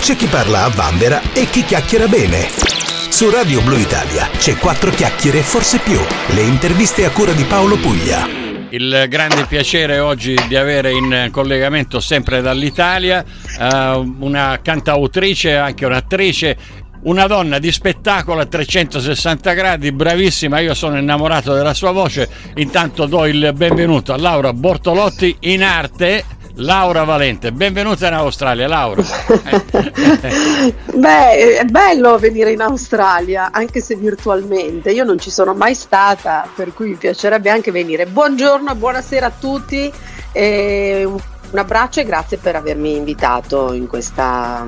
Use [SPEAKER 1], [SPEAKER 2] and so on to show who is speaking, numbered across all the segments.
[SPEAKER 1] c'è chi parla a vanvera e chi chiacchiera bene. Su Radio Blue Italia c'è quattro chiacchiere, forse più. Le interviste a cura di Paolo Puglia.
[SPEAKER 2] Il grande piacere oggi di avere in collegamento sempre dall'Italia uh, una cantautrice, anche un'attrice, una donna di spettacolo a 360 gradi, bravissima, io sono innamorato della sua voce. Intanto do il benvenuto a Laura Bortolotti in arte. Laura Valente, benvenuta in Australia, Laura.
[SPEAKER 3] Beh, è bello venire in Australia, anche se virtualmente. Io non ci sono mai stata, per cui mi piacerebbe anche venire. Buongiorno buonasera a tutti. E un abbraccio e grazie per avermi invitato in questa,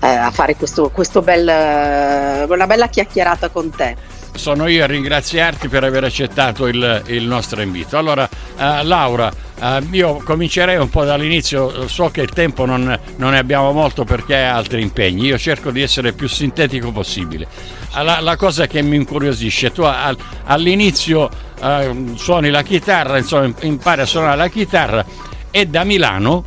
[SPEAKER 3] eh, a fare questo, questo bel, una bella chiacchierata con te
[SPEAKER 2] sono io a ringraziarti per aver accettato il, il nostro invito. Allora, uh, Laura, uh, io comincerei un po' dall'inizio, so che il tempo non, non, ne abbiamo molto perché hai altri impegni, io cerco di essere più sintetico possibile. Uh, la, la cosa che mi incuriosisce, tu al, all'inizio suoni la chitarra, insomma impari a suonare la chitarra e da Milano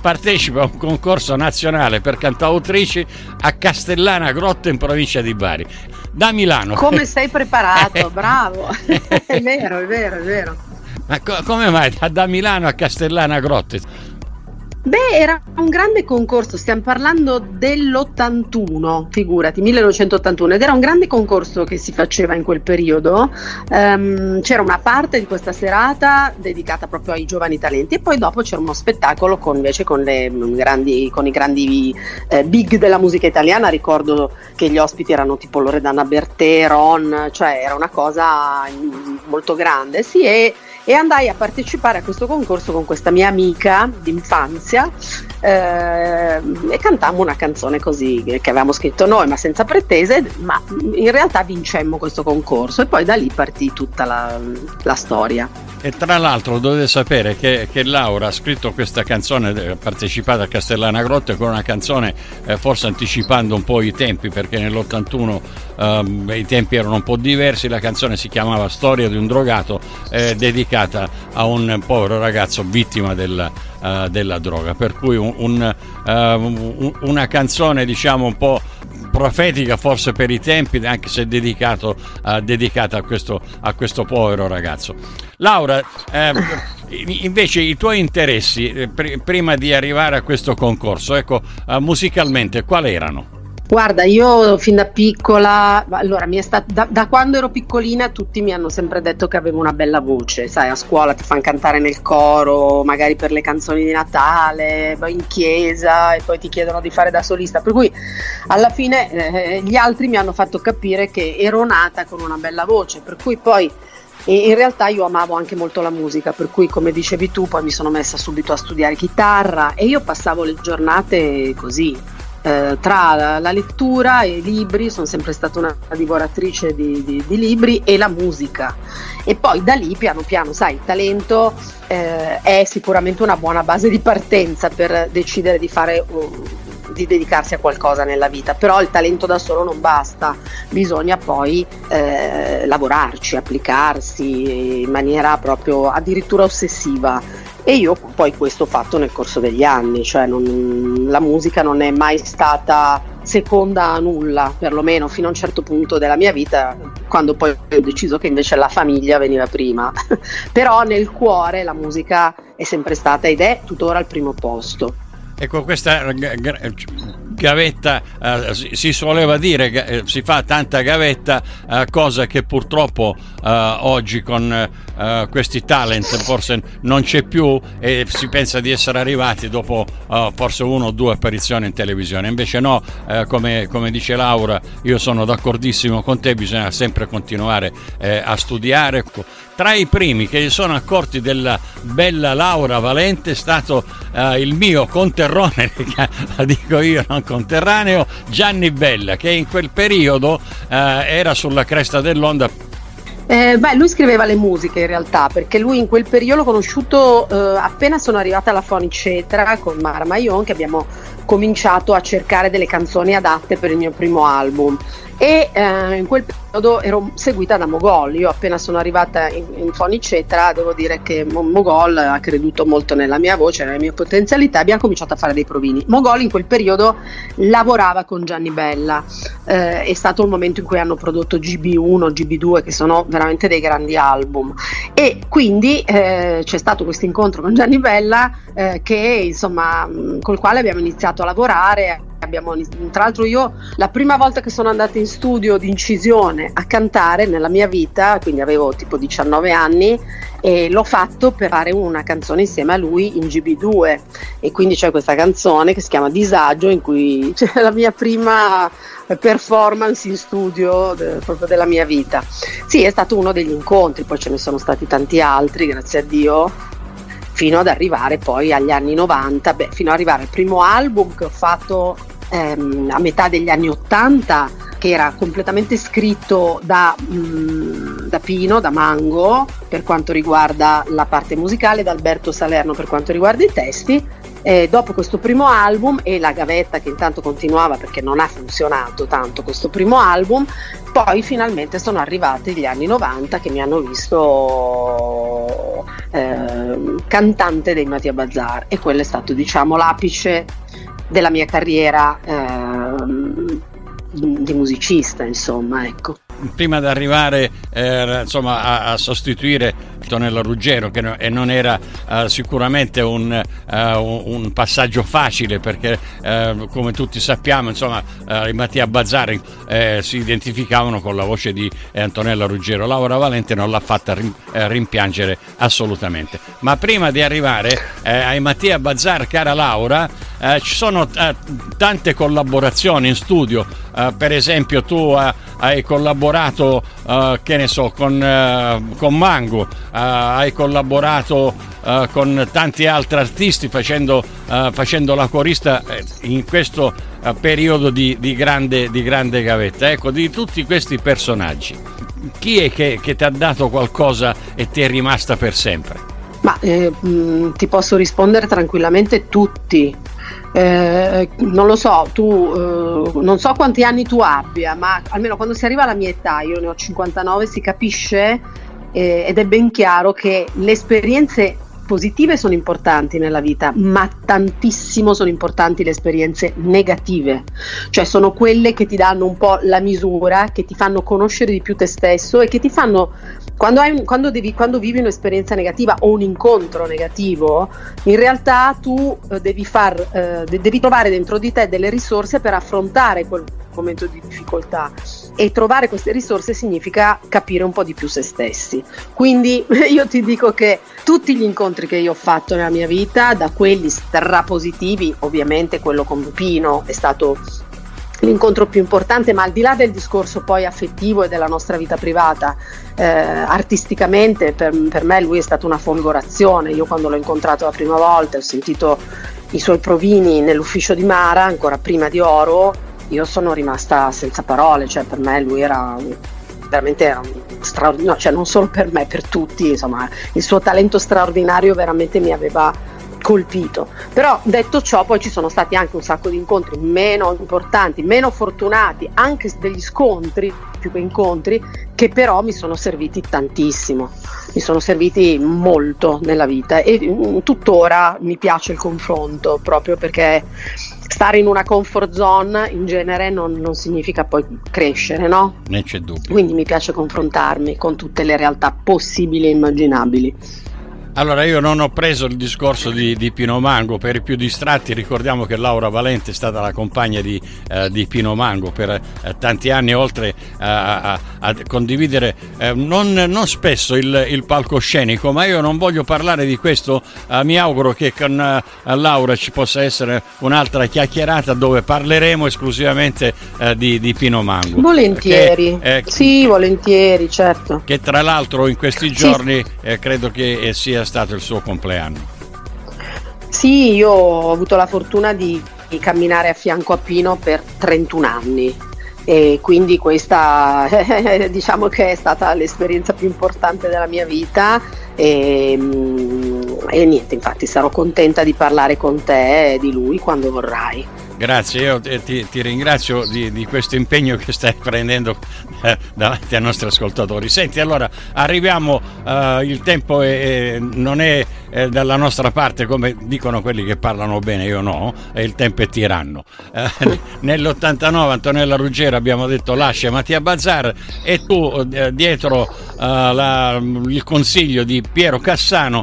[SPEAKER 2] partecipa a un concorso nazionale per cantautrici a Castellana Grotta in provincia di Bari da Milano.
[SPEAKER 3] Come sei preparato, bravo. è vero, è vero, è vero.
[SPEAKER 2] Ma co- come mai da Milano a Castellana Grotte?
[SPEAKER 3] Beh, era un grande concorso, stiamo parlando dell'81, figurati, 1981, ed era un grande concorso che si faceva in quel periodo. Um, c'era una parte di questa serata dedicata proprio ai giovani talenti e poi dopo c'era uno spettacolo con, invece con, grandi, con i grandi eh, big della musica italiana. Ricordo che gli ospiti erano tipo Loredana Bertè, Ron, cioè era una cosa molto grande. Sì, e e andai a partecipare a questo concorso con questa mia amica d'infanzia eh, e cantammo una canzone così che avevamo scritto noi ma senza pretese ma in realtà vincemmo questo concorso e poi da lì partì tutta la, la storia.
[SPEAKER 2] E tra l'altro dovete sapere che, che, Laura ha scritto questa canzone, ha partecipato a Castellana Grotte con una canzone eh, forse anticipando un po' i tempi perché nell'81 um, i tempi erano un po' diversi, la canzone si chiamava Storia di un drogato eh, dedicata a un povero ragazzo vittima della, uh, della droga, per cui un, un, uh, una canzone diciamo un po' profetica forse per i tempi, anche se dedicato, uh, dedicata a questo, a questo, povero ragazzo. Laura, eh, invece i tuoi interessi eh, pr- prima di arrivare a questo concorso, ecco, uh, musicalmente quali erano?
[SPEAKER 3] Guarda, io fin da piccola, allora stato, da, da, quando ero piccolina tutti mi hanno sempre detto che avevo una bella voce, sai, a scuola ti fanno cantare nel coro, magari per le canzoni di Natale, in chiesa e poi ti chiedono di fare da solista, per cui alla fine eh, gli altri mi hanno fatto capire che ero nata con una bella voce, per cui poi in realtà io amavo anche molto la musica, per cui come dicevi tu poi mi sono messa subito a studiare chitarra e io passavo le giornate così eh, tra la, lettura e i libri, sono sempre stata una divoratrice di, di, di, libri e la musica. E poi da lì piano piano, sai, il talento eh, è sicuramente una buona base di partenza per decidere di fare... Uh, di dedicarsi a qualcosa nella vita, però il talento da solo non basta, bisogna poi eh, lavorarci, applicarsi in maniera proprio addirittura ossessiva e io poi questo ho fatto nel corso degli anni, cioè non, la musica non è mai stata seconda a nulla, perlomeno fino a un certo punto della mia vita, quando poi ho deciso che invece la famiglia veniva prima. Però nel cuore la musica è sempre stata ed è tuttora al primo posto.
[SPEAKER 2] Ecco, questa gavetta, eh, si soleva dire eh, si fa tanta gavetta, eh, cosa che purtroppo eh, oggi con eh, questi talent forse non c'è più e si pensa di essere arrivati dopo eh, forse una o due apparizioni in televisione. Invece no, come, come, dice Laura, io sono d'accordissimo con te, bisogna sempre continuare a studiare. Tra i primi che si sono accorti della bella Laura Valente è stato il mio conterrone, dico io, non conterraneo Gianni Bella che in quel periodo eh, era sulla cresta dell'onda
[SPEAKER 3] eh, beh, lui scriveva le musiche in realtà, perché lui in quel periodo l'ho conosciuto eh, appena sono arrivata alla Fonicetra con Mara Maion, che abbiamo cominciato a cercare delle canzoni adatte per il mio primo album. E eh, in quel periodo ero seguita da Mogol. Io appena sono arrivata in, in Fonicetera devo dire che Mogol ha creduto molto nella mia voce, nelle mie potenzialità, abbiamo cominciato a fare dei provini. Mogol in quel periodo lavorava con Gianni Bella, eh, è stato il momento in cui hanno prodotto GB1, GB2 che sono veramente dei grandi album e quindi eh, c'è stato questo incontro con Gianni Bella eh, che insomma col quale abbiamo iniziato a lavorare Abbiamo, tra l'altro io la prima volta che sono andata in studio di incisione a cantare nella mia vita, quindi avevo tipo 19 anni, e l'ho fatto per fare una canzone insieme a lui in GB2 e quindi c'è questa canzone che si chiama Disagio in cui c'è la mia prima performance in studio de, proprio della mia vita. Sì, è stato uno degli incontri, poi ce ne sono stati tanti altri, grazie a Dio, fino ad arrivare poi agli anni 90, beh, fino ad arrivare al primo album che ho fatto ehm, a metà degli anni 80 che era completamente scritto da, mh, mm, da, Pino, da Mango per quanto riguarda la parte musicale, da Alberto Salerno per quanto riguarda i testi. E dopo questo primo album e la gavetta che intanto continuava perché non ha funzionato tanto questo primo album, poi finalmente sono arrivati gli anni 90 che mi hanno visto eh, cantante dei Mattia Bazzar e quello è stato diciamo l'apice della mia carriera eh, di musicista, insomma, ecco.
[SPEAKER 2] Prima di arrivare eh, insomma, a, a, sostituire Tonella Ruggero, che no, e non era eh, sicuramente un, uh, un, passaggio facile, perché uh, come tutti sappiamo, insomma, uh, i Mattia Bazzari si identificavano con la voce di Antonella Ruggero. Laura Valente non l'ha fatta rim, rimpiangere assolutamente. Ma prima di arrivare ai Mattia Bazzar, cara Laura, ci sono tante collaborazioni in studio Uh, per esempio tu uh, hai collaborato uh, che ne so con, con Mango hai collaborato con tanti altri artisti facendo, facendo la corista in questo periodo di, di, grande, di grande gavetta ecco di tutti questi personaggi chi è che, che ti ha dato qualcosa e ti è rimasta per sempre?
[SPEAKER 3] Ma eh, mm, ti posso rispondere tranquillamente tutti, eh, non lo so, tu eh, non so quanti anni tu abbia, ma almeno quando si arriva alla mia età, io ne ho 59, si capisce eh, ed è ben chiaro che le esperienze positive sono importanti nella vita, ma tantissimo sono importanti le esperienze negative, cioè sono quelle che ti danno un po' la misura, che ti fanno conoscere di più te stesso e che ti fanno quando, hai, quando, devi, quando, vivi un'esperienza negativa o un incontro negativo, in realtà tu eh, devi, far, eh, devi, trovare dentro di te delle risorse per affrontare quel momento di difficoltà e trovare queste risorse significa capire un po' di più se stessi. Quindi io ti dico che tutti gli incontri che io ho fatto nella mia vita, da quelli strapositivi, ovviamente quello con Pino è stato l'incontro più importante, ma al di là del discorso poi affettivo e della nostra vita privata, eh, artisticamente per, per, me lui è stata una folgorazione. Io quando l'ho incontrato la prima volta ho sentito i suoi provini nell'ufficio di Mara, ancora prima di Oro, io sono rimasta senza parole, cioè per me lui era veramente era straordinario, cioè non solo per me, per tutti, insomma, il suo talento straordinario veramente mi aveva colpito. Però detto ciò, poi ci sono stati anche un sacco di incontri meno importanti, meno fortunati, anche degli scontri più che incontri, che però mi sono serviti tantissimo, mi sono serviti molto nella vita e mm, tuttora mi piace il confronto proprio perché stare in una comfort zone in genere non, non significa poi crescere, no?
[SPEAKER 2] Ne c'è dubbio.
[SPEAKER 3] Quindi mi piace confrontarmi con tutte le realtà possibili e immaginabili.
[SPEAKER 2] Allora io non ho preso il discorso di, di, Pino Mango, per i più distratti ricordiamo che Laura Valente è stata la compagna di, eh, di Pino Mango per eh, tanti anni, oltre a, a, a condividere eh, non, non, spesso il, il, palcoscenico, ma io non voglio parlare di questo, eh, mi auguro che con eh, Laura ci possa essere un'altra chiacchierata dove parleremo esclusivamente eh, di, di, Pino Mango.
[SPEAKER 3] Volentieri, che, sì, volentieri, certo.
[SPEAKER 2] Che tra l'altro in questi giorni sì. credo che sia stato il suo compleanno?
[SPEAKER 3] Sì, io ho avuto la fortuna di, camminare a fianco a Pino per 31 anni e quindi questa diciamo che è stata l'esperienza più importante della mia vita e, mm, e, niente infatti sarò contenta di parlare con te di lui quando vorrai
[SPEAKER 2] Grazie, io ti, ti ringrazio di, di, questo impegno che stai prendendo eh, davanti ai nostri ascoltatori. Senti, allora arriviamo, eh, il tempo è, non è, è, dalla nostra parte come dicono quelli che parlano bene, io no, e il tempo è tiranno. Eh, nell'89 Antonella Ruggero abbiamo detto lascia Mattia Bazzar e tu eh, dietro eh, la, il consiglio di Piero Cassano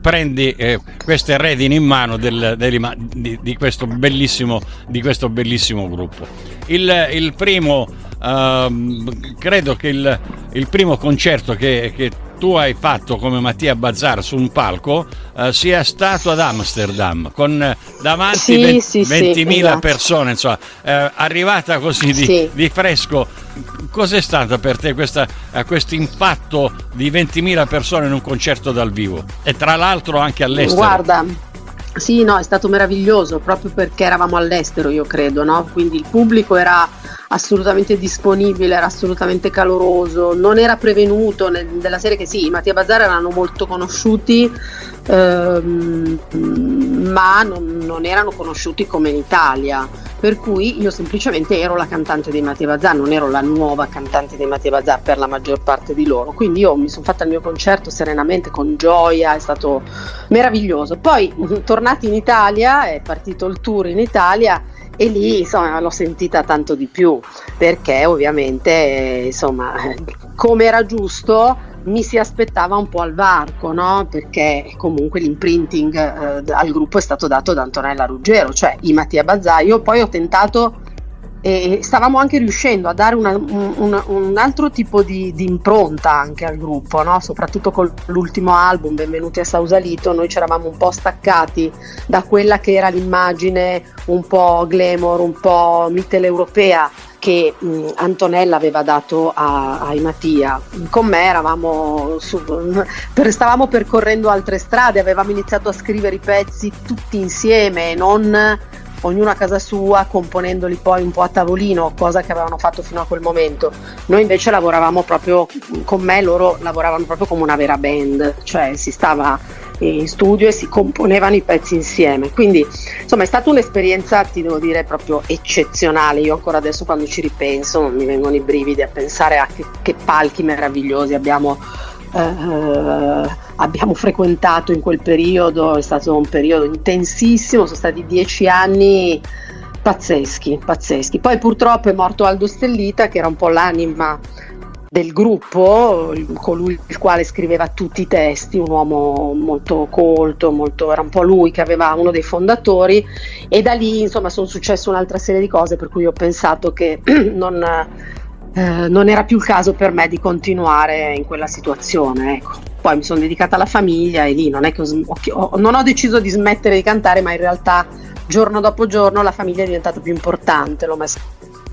[SPEAKER 2] prendi eh, queste redini in mano del, del, di, di, questo di, questo bellissimo, gruppo. Il, il primo, uh, credo che il, il, primo concerto che, che tu hai fatto come Mattia Bazzar su un palco eh, sia stato ad Amsterdam con eh, davanti sì, 20, sì, 20.000 sì, esatto. persone, insomma, eh, arrivata così di, di, fresco. Cos'è stato per te questo eh, impatto di 20.000 persone in un concerto dal vivo? E tra l'altro anche all'estero.
[SPEAKER 3] Guarda, sì, no, è stato meraviglioso proprio perché eravamo all'estero, io credo, no? Quindi il pubblico era assolutamente disponibile, era assolutamente caloroso, non era prevenuto nel, della serie che sì, i Mattia Bazzara erano molto conosciuti, ehm, ma non, non, erano conosciuti come in Italia. Per cui io semplicemente ero la cantante dei Mattia Bazzar, non ero la nuova cantante dei Mattia Bazzar per la maggior parte di loro. Quindi io mi sono fatta il mio concerto serenamente, con gioia, è stato meraviglioso. Poi tornati in Italia, è partito il tour in Italia e lì insomma l'ho sentita tanto di più perché ovviamente insomma come era giusto mi si aspettava un po' al varco, no? perché comunque l'imprinting eh, al gruppo è stato dato da Antonella Ruggero, cioè i Mattia Bazzaio. Poi ho tentato e stavamo anche riuscendo a dare una, un, un, altro tipo di, di, impronta anche al gruppo, no? soprattutto con l'ultimo album, Benvenuti a Sausalito, noi ci eravamo un po' staccati da quella che era l'immagine un po' glamour, un po' mitteleuropea che mh, Antonella aveva dato a, ai Mattia. Con me eravamo su, stavamo percorrendo altre strade, avevamo iniziato a scrivere i pezzi tutti insieme, non ognuno a casa sua, componendoli poi un po' a tavolino, cosa che avevano fatto fino a quel momento. Noi invece lavoravamo proprio con me, loro lavoravano proprio come una vera band, cioè si stava in studio e si componevano i pezzi insieme. Quindi insomma è stata un'esperienza, ti devo dire, proprio eccezionale. Io ancora adesso quando ci ripenso mi vengono i brividi a pensare a che, che palchi meravigliosi abbiamo eh, abbiamo frequentato in quel periodo, è stato un periodo intensissimo, sono stati dieci anni pazzeschi, pazzeschi. Poi purtroppo è morto Aldo Stellita, che era un po' l'anima del gruppo, colui il quale scriveva tutti i testi, un uomo molto colto, molto, era un po' lui che aveva uno dei fondatori e da lì insomma sono successe un'altra serie di cose per cui ho pensato che non eh, non era più il caso per me di continuare in quella situazione. Ecco. Poi mi sono dedicata alla famiglia e lì non è che ho, non ho deciso di smettere di cantare, ma in realtà giorno dopo giorno la famiglia è diventata più importante, l'ho messa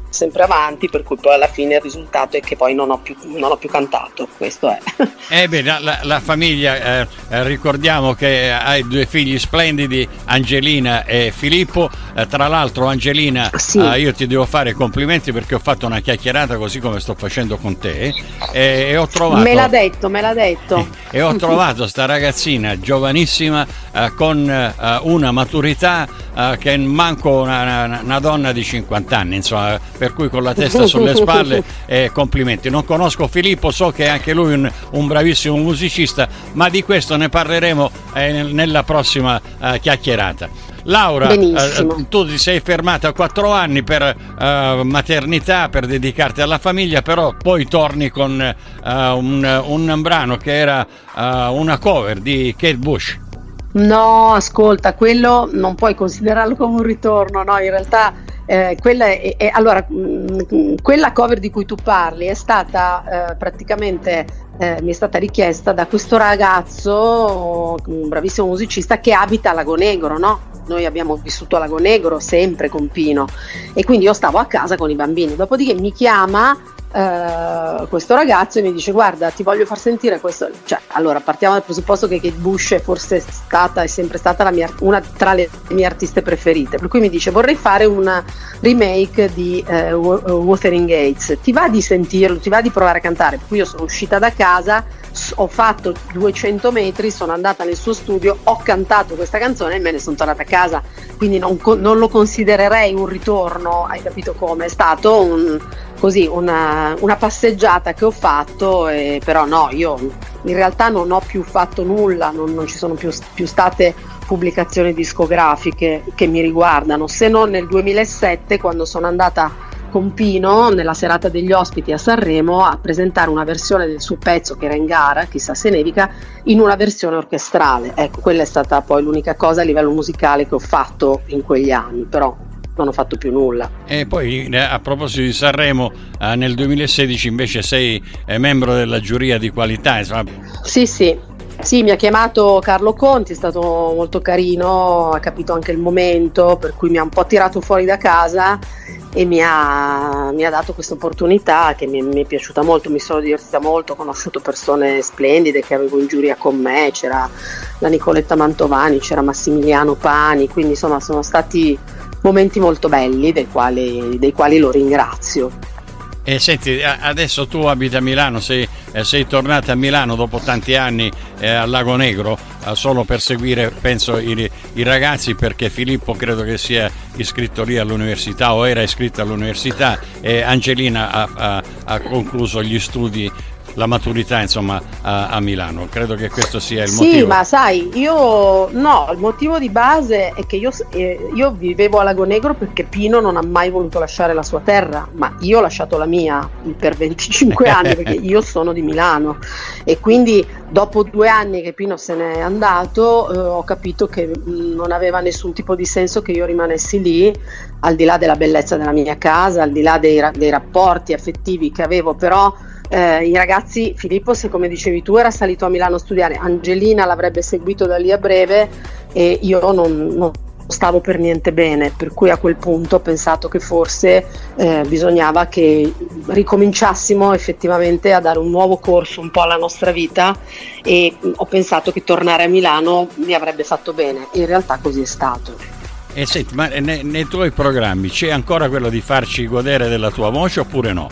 [SPEAKER 3] sempre avanti, per cui poi alla fine il risultato è che poi non ho più, non ho più cantato, questo è.
[SPEAKER 2] Eh beh, la, la famiglia, eh, eh, ricordiamo che hai due figli splendidi, Angelina e Filippo, eh, tra l'altro Angelina, sì. Eh, io ti devo fare complimenti perché ho fatto una chiacchierata così come sto facendo con te e, ho trovato...
[SPEAKER 3] Me l'ha detto, me l'ha detto.
[SPEAKER 2] e ho trovato sta ragazzina giovanissima eh, con eh, una maturità che manco una, una, una, donna di 50 anni, insomma per cui con la testa sulle spalle eh, complimenti. Non conosco Filippo, so che è anche lui un, un bravissimo musicista, ma di questo ne parleremo eh, nella prossima eh, chiacchierata. Laura, eh, tu ti sei fermata quattro anni per uh, maternità, per dedicarti alla famiglia, però poi torni con uh, un, un, brano che era uh, una cover di Kate Bush.
[SPEAKER 3] No, ascolta, quello non puoi considerarlo come un ritorno, no, in realtà eh, quella, è, è, allora, mh, mm, quella cover di cui tu parli è stata eh, praticamente eh, mi è stata richiesta da questo ragazzo, un bravissimo musicista che abita a Lago Negro, no? Noi abbiamo vissuto a Lago Negro sempre con Pino e quindi io stavo a casa con i bambini. Dopodiché mi chiama Uh, questo ragazzo e mi dice guarda ti voglio far sentire questo. Cioè, allora partiamo dal presupposto che Kate Bush è forse stata è sempre stata mia, una tra le mie artiste preferite. Per cui mi dice vorrei fare una remake di uh, Wuthering Gates ti va di sentirlo? Ti va di provare a cantare? Per cui io sono uscita da casa ho fatto 200 metri, sono andata nel suo studio, ho cantato questa canzone e me ne sono tornata a casa, quindi non, non lo considererei un ritorno, hai capito come? È stato un, così una, una, passeggiata che ho fatto, e, però no, io in realtà non ho più fatto nulla, non, non ci sono più, più state pubblicazioni discografiche che mi riguardano, se non nel 2007 quando sono andata con Pino nella serata degli ospiti a Sanremo a presentare una versione del suo pezzo che era in gara, chissà se nevica, in una versione orchestrale. Ecco, quella è stata poi l'unica cosa a livello musicale che ho fatto in quegli anni, però non ho fatto più nulla.
[SPEAKER 2] E poi eh, a proposito di Sanremo, eh, nel 2016 invece sei eh, membro della giuria di qualità. Insomma.
[SPEAKER 3] Sì, sì, sì, mi ha chiamato Carlo Conti, è stato molto carino, ha capito anche il momento, per cui mi ha un po' tirato fuori da casa e mi ha, mi ha dato questa opportunità che mi, mi, è piaciuta molto, mi sono divertita molto, ho conosciuto persone splendide che avevo in giuria con me, c'era la Nicoletta Mantovani, c'era Massimiliano Pani, quindi insomma sono stati momenti molto belli dei quali, dei quali lo ringrazio.
[SPEAKER 2] E senti, adesso tu abiti a Milano, sei, eh, sei tornata a Milano dopo tanti anni eh, al Lago Negro eh, solo per seguire, penso, i, i, ragazzi perché Filippo credo che sia iscritto lì all'università o era iscritto all'università e Angelina ha, ha, ha concluso gli studi la maturità insomma a, a, Milano. Credo che questo sia il motivo.
[SPEAKER 3] Sì, ma sai, io no, il motivo di base è che io, eh, io, vivevo a Lago Negro perché Pino non ha mai voluto lasciare la sua terra, ma io ho lasciato la mia per 25 anni perché io sono di Milano e quindi dopo due anni che Pino se n'è andato eh, ho capito che mh, mm, non aveva nessun tipo di senso che io rimanessi lì, al di là della bellezza della mia casa, al di là dei, dei rapporti affettivi che avevo, però eh, i ragazzi, Filippo se come dicevi tu era salito a Milano a studiare, Angelina l'avrebbe seguito da lì a breve e io non, non stavo per niente bene, per cui a quel punto ho pensato che forse eh, bisognava che ricominciassimo effettivamente a dare un nuovo corso un po' alla nostra vita e ho pensato che tornare a Milano mi avrebbe fatto bene, in realtà così è stato.
[SPEAKER 2] E senti, ma nei, nei tuoi programmi c'è ancora quello di farci godere della tua voce oppure no?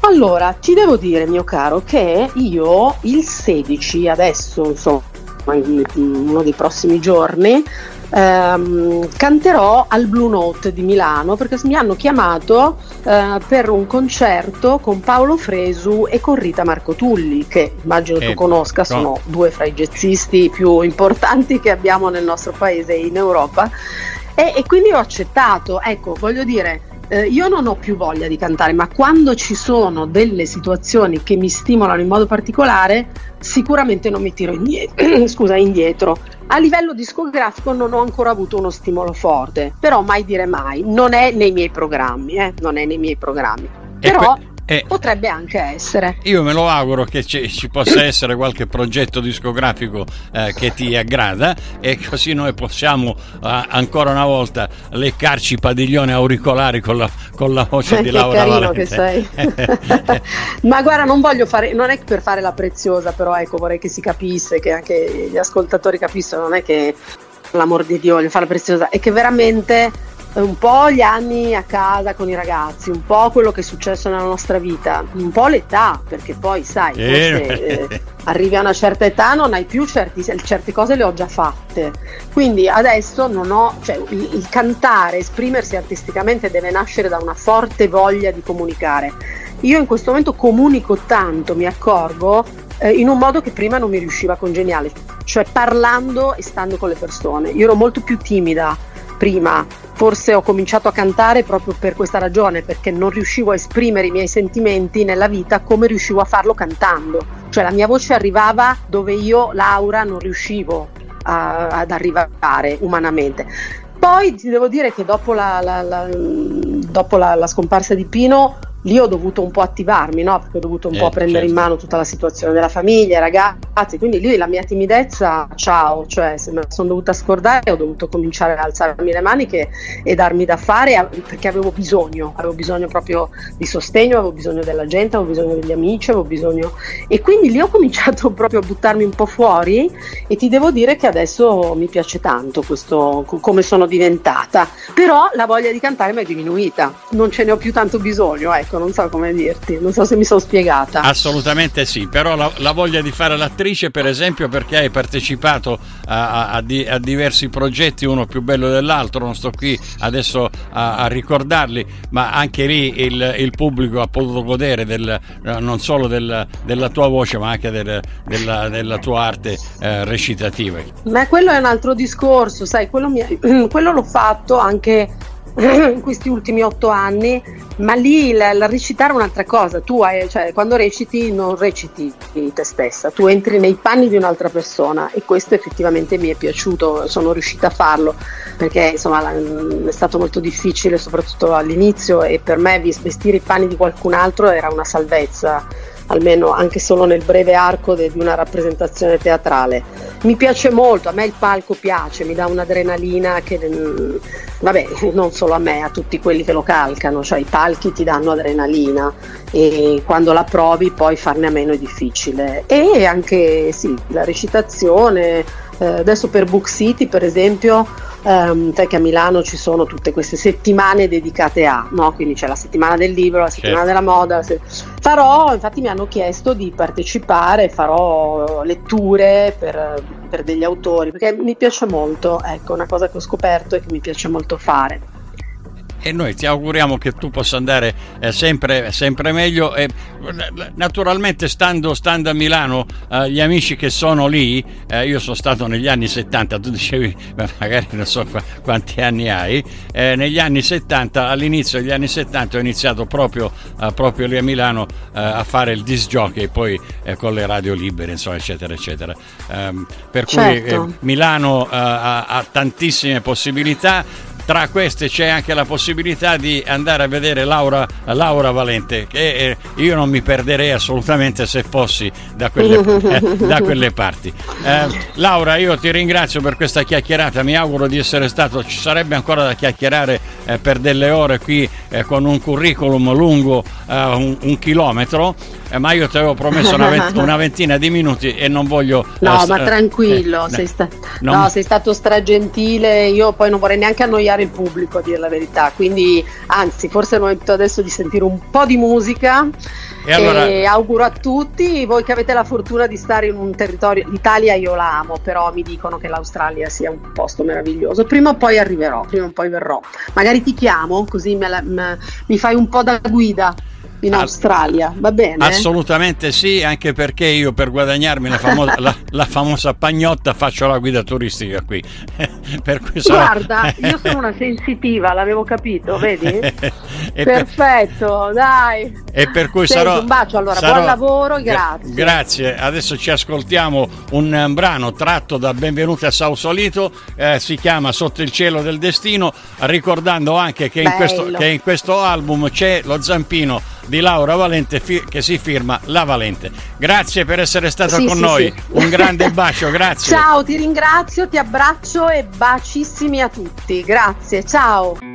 [SPEAKER 3] Allora, ti devo dire, mio caro, che io il 16, adesso, insomma, in uno dei prossimi giorni, ehm, canterò al Blue Note di Milano perché mi hanno chiamato eh, per un concerto con Paolo Fresu e con Rita Marcotulli, che immagino eh, tu conosca, sono due fra i jazzisti più importanti che abbiamo nel nostro paese e in Europa. E, e quindi ho accettato, ecco, voglio dire, eh, io non ho più voglia di cantare, ma quando ci sono delle situazioni che mi stimolano in modo particolare, sicuramente non mi tiro indietro. Scusa, indietro. A livello discografico non ho ancora avuto uno stimolo forte, però mai dire mai, non è nei miei programmi, eh? non è nei miei programmi. Però que- eh, Potrebbe anche essere.
[SPEAKER 2] Io me lo auguro che ci, ci possa essere qualche progetto discografico eh, che ti aggrada e così noi possiamo eh, ancora una volta leccarci i padiglioni auricolari con la, con la voce
[SPEAKER 3] eh,
[SPEAKER 2] di Laura
[SPEAKER 3] Valente. che sei. Ma guarda, non voglio fare, non è per fare la preziosa, però ecco, vorrei che si capisse, che anche gli ascoltatori capissero, non è che l'amor di Dio voglio fare la preziosa, è che veramente un po' gli anni a casa con i ragazzi, un po' quello che è successo nella nostra vita, un po' l'età, perché poi sai, forse, eh, arrivi a una certa età, non hai più certi, certe cose le ho già fatte. Quindi adesso non ho, cioè, il, il cantare, esprimersi artisticamente deve nascere da una forte voglia di comunicare. Io in questo momento comunico tanto, mi accorgo, eh, in un modo che prima non mi riusciva a congeniare, cioè parlando e stando con le persone. Io ero molto più timida prima. Forse ho cominciato a cantare proprio per questa ragione, perché non riuscivo a esprimere i miei sentimenti nella vita come riuscivo a farlo cantando. Cioè la mia voce arrivava dove io, Laura, non riuscivo a, ad arrivare umanamente. Poi ti devo dire che dopo la, la, la, dopo la scomparsa di Pino lì ho dovuto un po' attivarmi, no? perché ho dovuto un eh, po' prendere certo. in mano tutta la situazione della famiglia, ragazzi, quindi lì la mia timidezza, ciao, cioè se me la sono dovuta scordare ho dovuto cominciare a alzarmi le maniche e darmi da fare perché avevo bisogno, avevo bisogno proprio di sostegno, avevo bisogno della gente, avevo bisogno degli amici, avevo bisogno... E quindi lì ho cominciato proprio a buttarmi un po' fuori e ti devo dire che adesso mi piace tanto questo, come sono diventata, però la voglia di cantare mi è diminuita, non ce ne ho più tanto bisogno, ecco ecco, non so come dirti, non so se mi sono spiegata.
[SPEAKER 2] Assolutamente sì, però la, la voglia di fare l'attrice, per esempio, perché hai partecipato a, a, a, diversi progetti, uno più bello dell'altro, non sto qui adesso a, ricordarli, ma anche lì il, il, pubblico ha potuto godere del, non solo del, della tua voce, ma anche del, della, della, tua arte eh, recitativa.
[SPEAKER 3] Ma quello è un altro discorso, sai, quello, mi, quello l'ho fatto anche in questi ultimi otto anni, ma lì la, la recitare è un'altra cosa, tu hai, cioè, quando reciti non reciti te stessa, tu entri nei panni di un'altra persona e questo effettivamente mi è piaciuto, sono riuscita a farlo perché insomma è stato molto difficile soprattutto all'inizio e per me vestire i panni di qualcun altro era una salvezza almeno anche solo nel breve arco de, di una rappresentazione teatrale. Mi piace molto, a me il palco piace, mi dà un'adrenalina che, mm, vabbè, non solo a me, a tutti quelli che lo calcano, cioè i palchi ti danno adrenalina e quando la provi poi farne a meno è difficile. E anche sì, la recitazione, eh, adesso per Book City per esempio Um, sai che a Milano ci sono tutte queste settimane dedicate a, no? quindi c'è la settimana del libro, la settimana certo. della moda. Se... Farò, infatti mi hanno chiesto di partecipare, farò letture per, per degli autori, perché mi piace molto, ecco, una cosa che ho scoperto e che mi piace molto fare
[SPEAKER 2] e noi ti auguriamo che tu possa andare eh, sempre, sempre, meglio e naturalmente stando, stando a Milano eh, gli amici che sono lì eh, io sono stato negli anni 70 tu dicevi magari non so quanti anni hai eh, negli anni 70 all'inizio degli anni 70 ho iniziato proprio, eh, proprio lì a Milano eh, a fare il disc jockey poi con le radio libere insomma eccetera eccetera ehm, per certo. cui Milano ha, ha tantissime possibilità tra queste c'è anche la possibilità di andare a vedere Laura, Laura Valente, che eh, io non mi perderei assolutamente se fossi da quelle, eh, da quelle parti. Eh, Laura, io ti ringrazio per questa chiacchierata, mi auguro di essere stato, ci sarebbe ancora da chiacchierare eh, per delle ore qui eh, con un curriculum lungo un, un chilometro eh, ma io ti avevo promesso una, vent- una, ventina di minuti e non voglio...
[SPEAKER 3] No, uh, ma tranquillo, eh, sei, sta- non... no, sei stato stragentile, io poi non vorrei neanche annoiare il pubblico a dire la verità, quindi anzi forse è il momento adesso di sentire un po' di musica. E, allora... e, auguro a tutti, voi che avete la fortuna di stare in un territorio, l'Italia io la amo, però mi dicono che l'Australia sia un posto meraviglioso. Prima o poi arriverò, prima o poi verrò. Magari ti chiamo, così me la, me, mi fai un po' da guida in Australia, va bene?
[SPEAKER 2] Assolutamente sì, anche perché io per guadagnarmi la famosa, la, la famosa pagnotta faccio la guida turistica qui.
[SPEAKER 3] Guarda, io sono una sensitiva, l'avevo capito, vedi? Perfetto, per... dai.
[SPEAKER 2] E per cui Senti, sarò...
[SPEAKER 3] Un bacio allora, sarò... buon lavoro grazie.
[SPEAKER 2] Grazie, adesso ci ascoltiamo un brano tratto da Benvenuti a Sausolito, eh, si chiama Sotto il cielo del destino, ricordando anche che in, questo, che in questo album c'è lo zampino di Laura Valente fi- che si firma La Valente. Grazie per essere stata sì, con sì, noi. Sì. Un grande bacio, grazie.
[SPEAKER 3] Ciao, ti ringrazio, ti abbraccio e bacissimi a tutti. Grazie, ciao.